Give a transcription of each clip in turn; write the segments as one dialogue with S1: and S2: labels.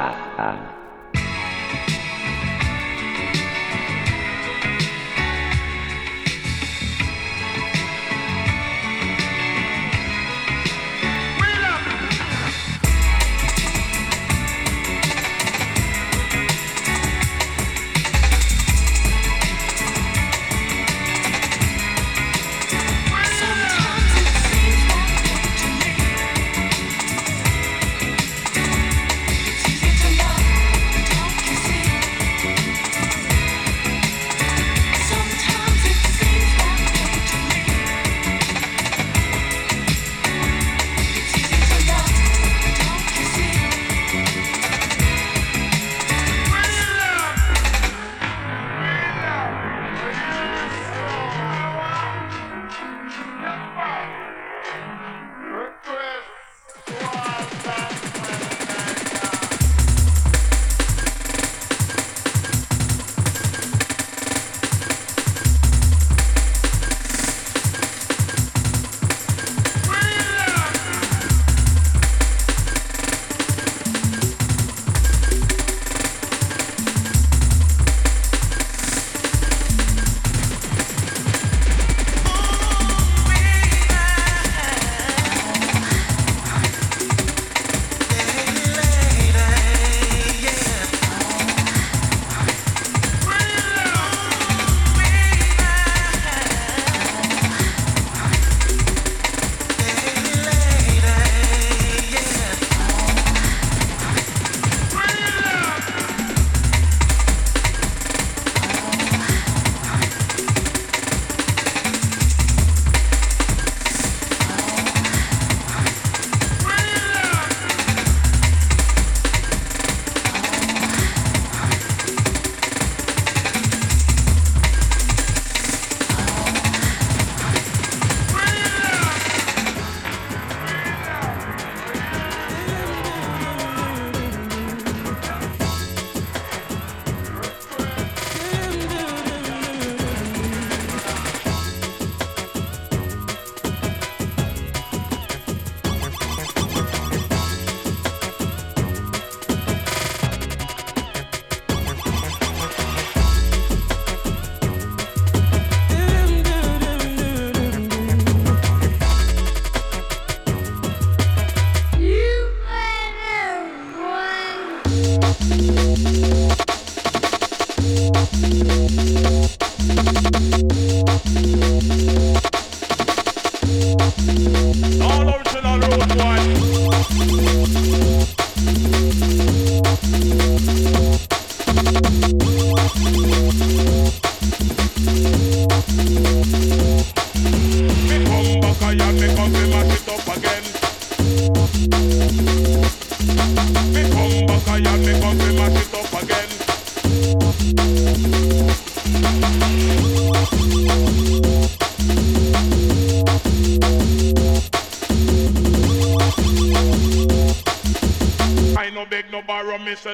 S1: 啊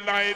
S1: life.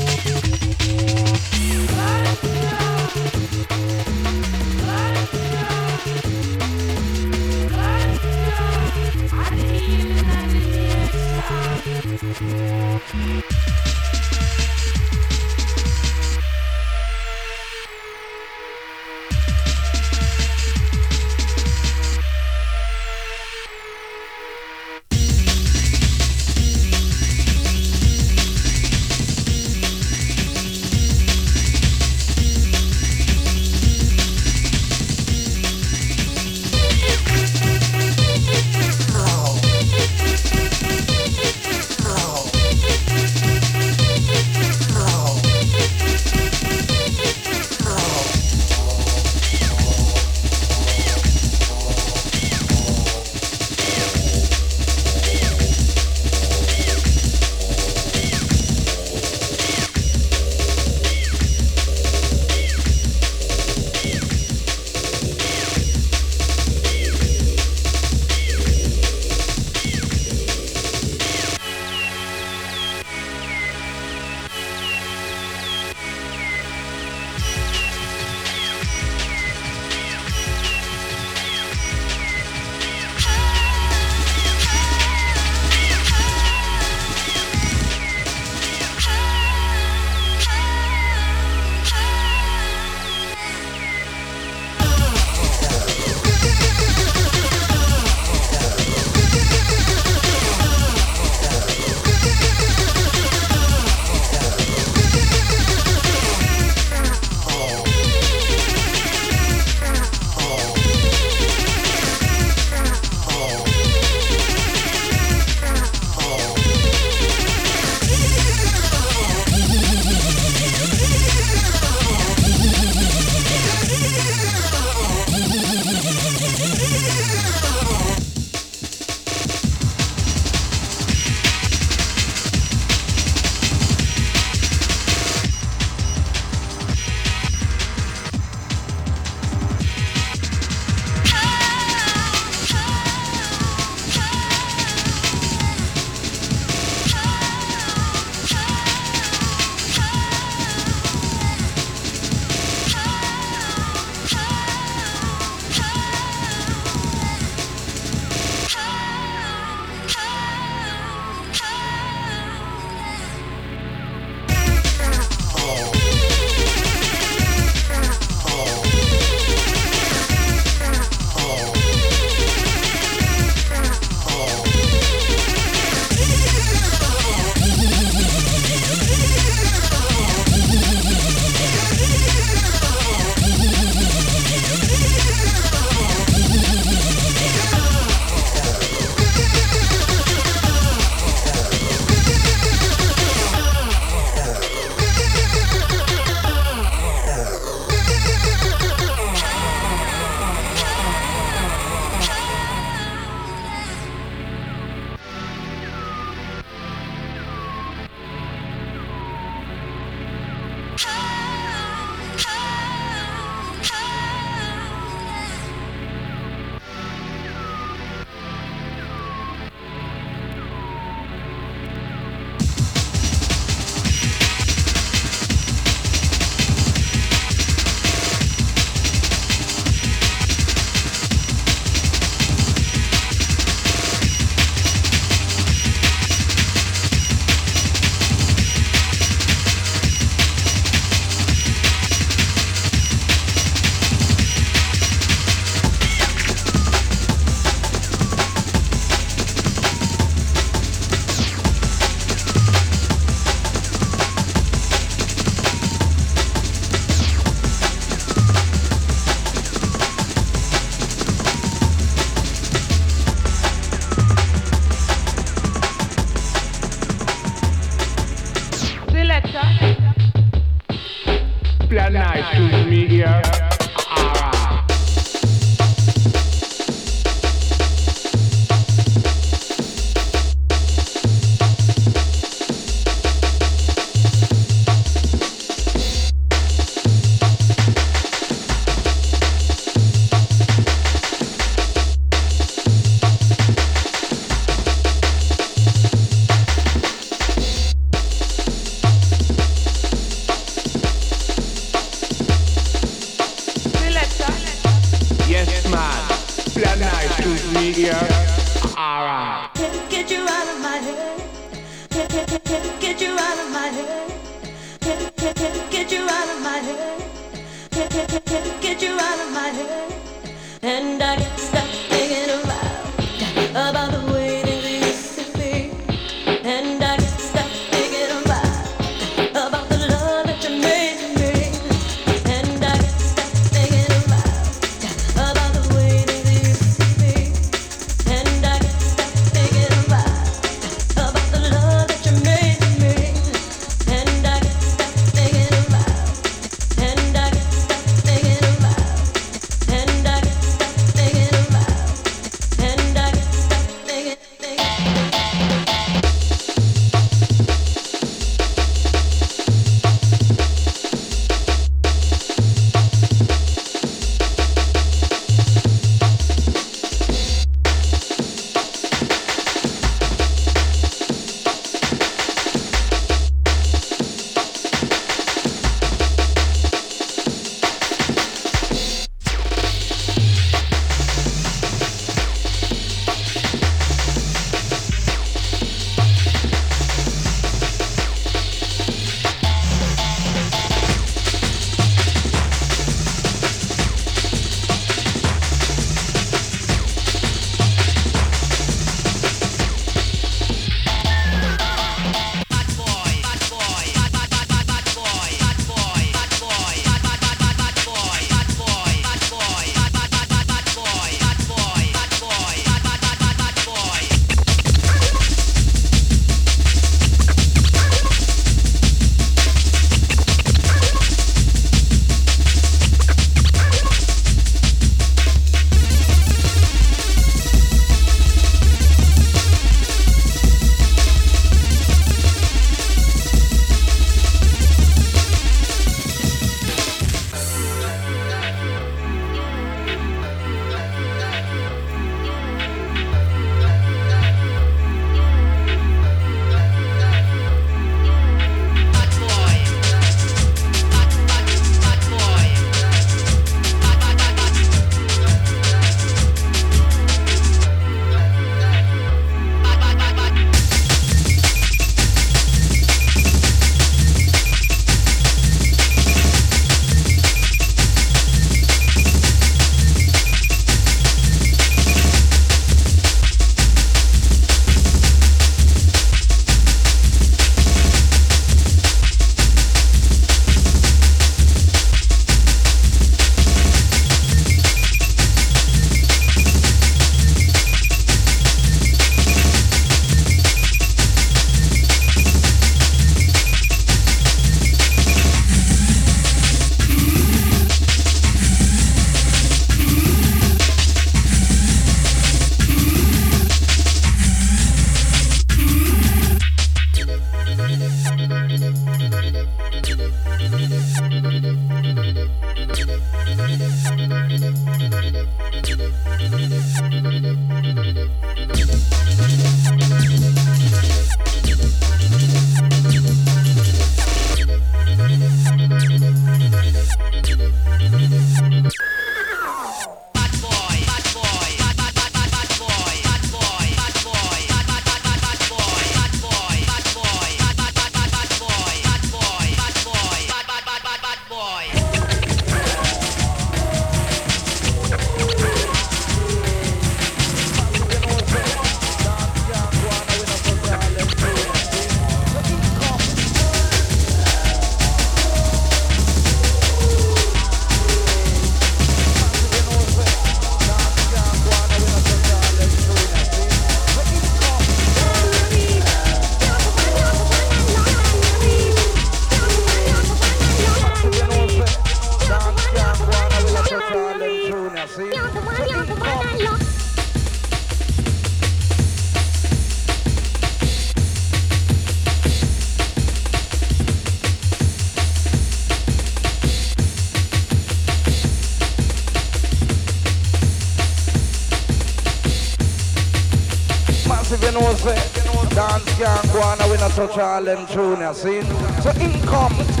S2: can't
S3: go on, we touch all them tune, you see? So income.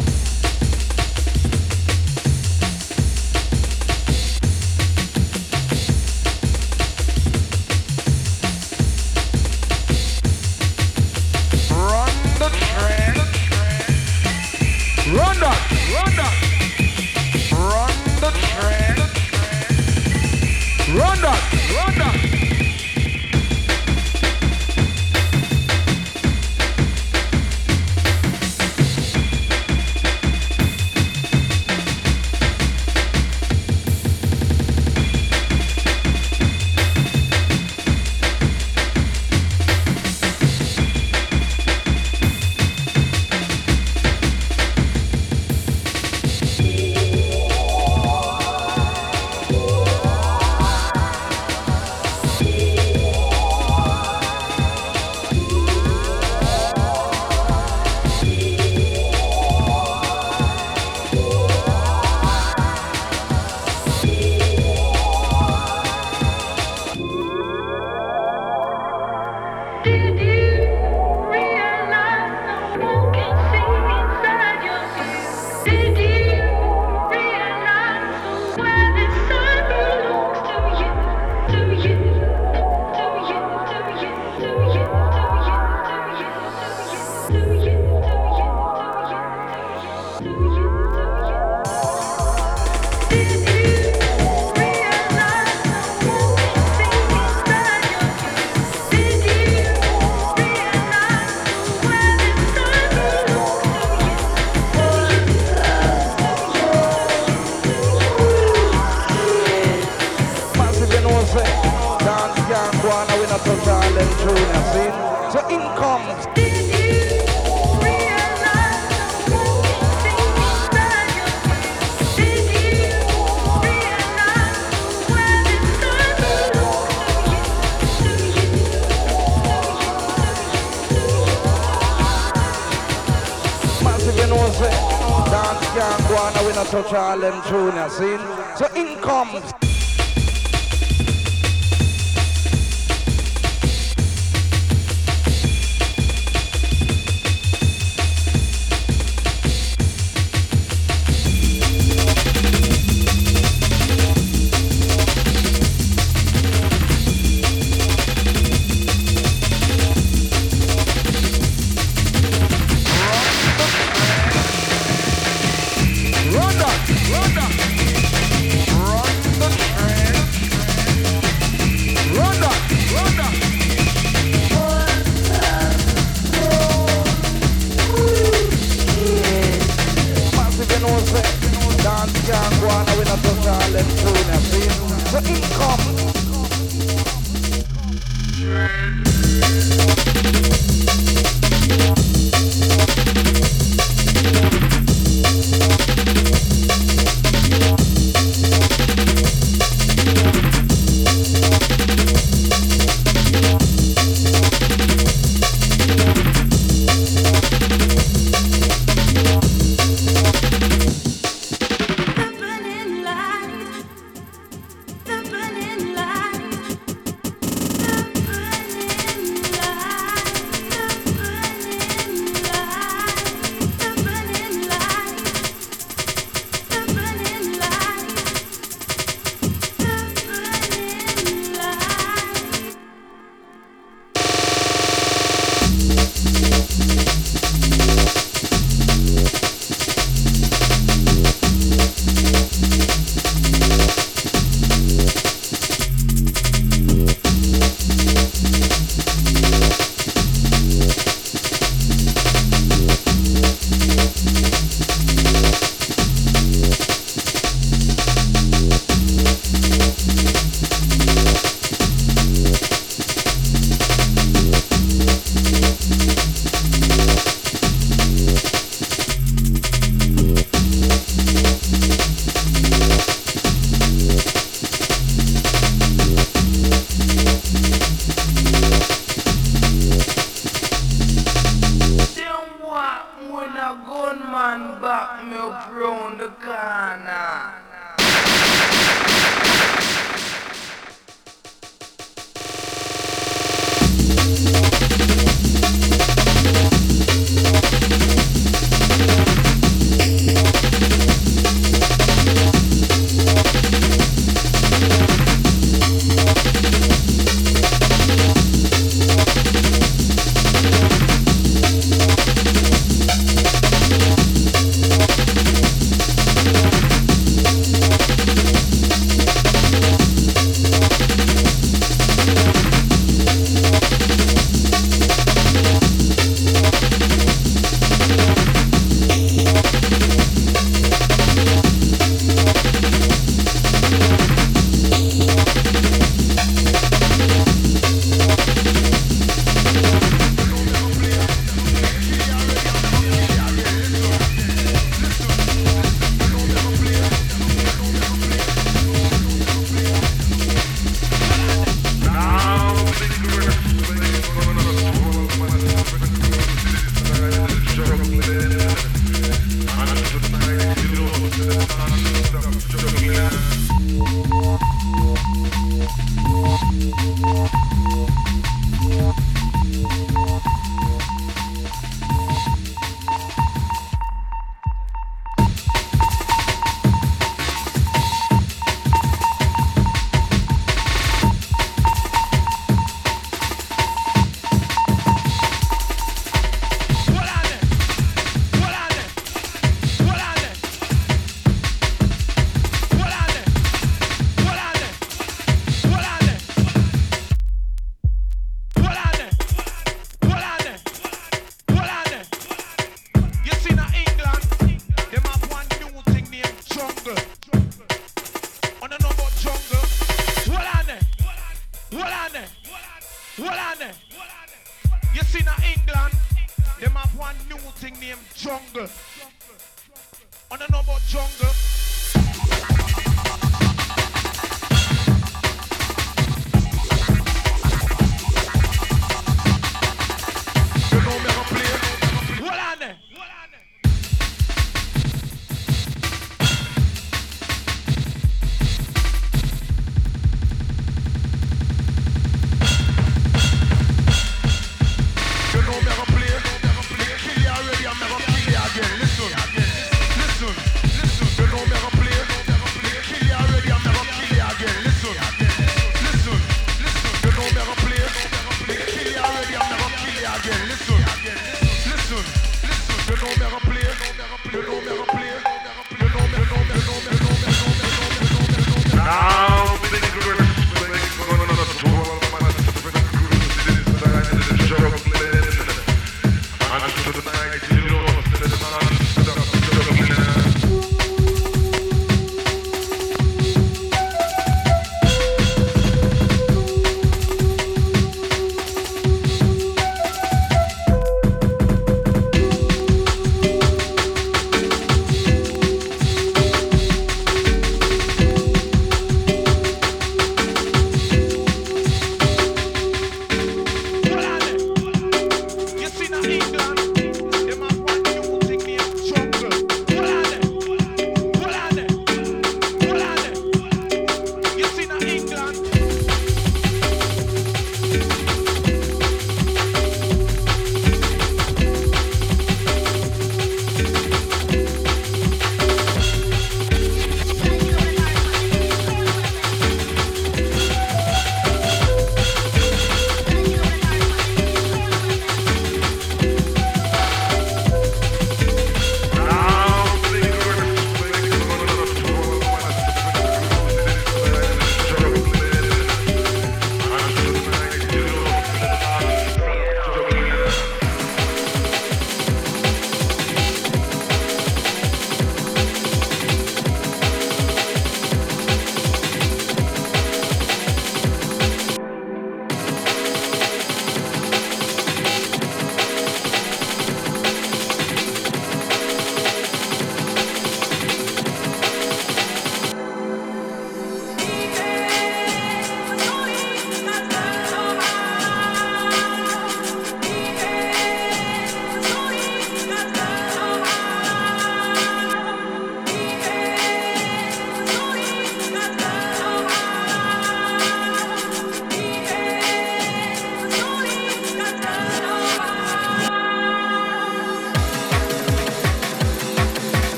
S3: So in comes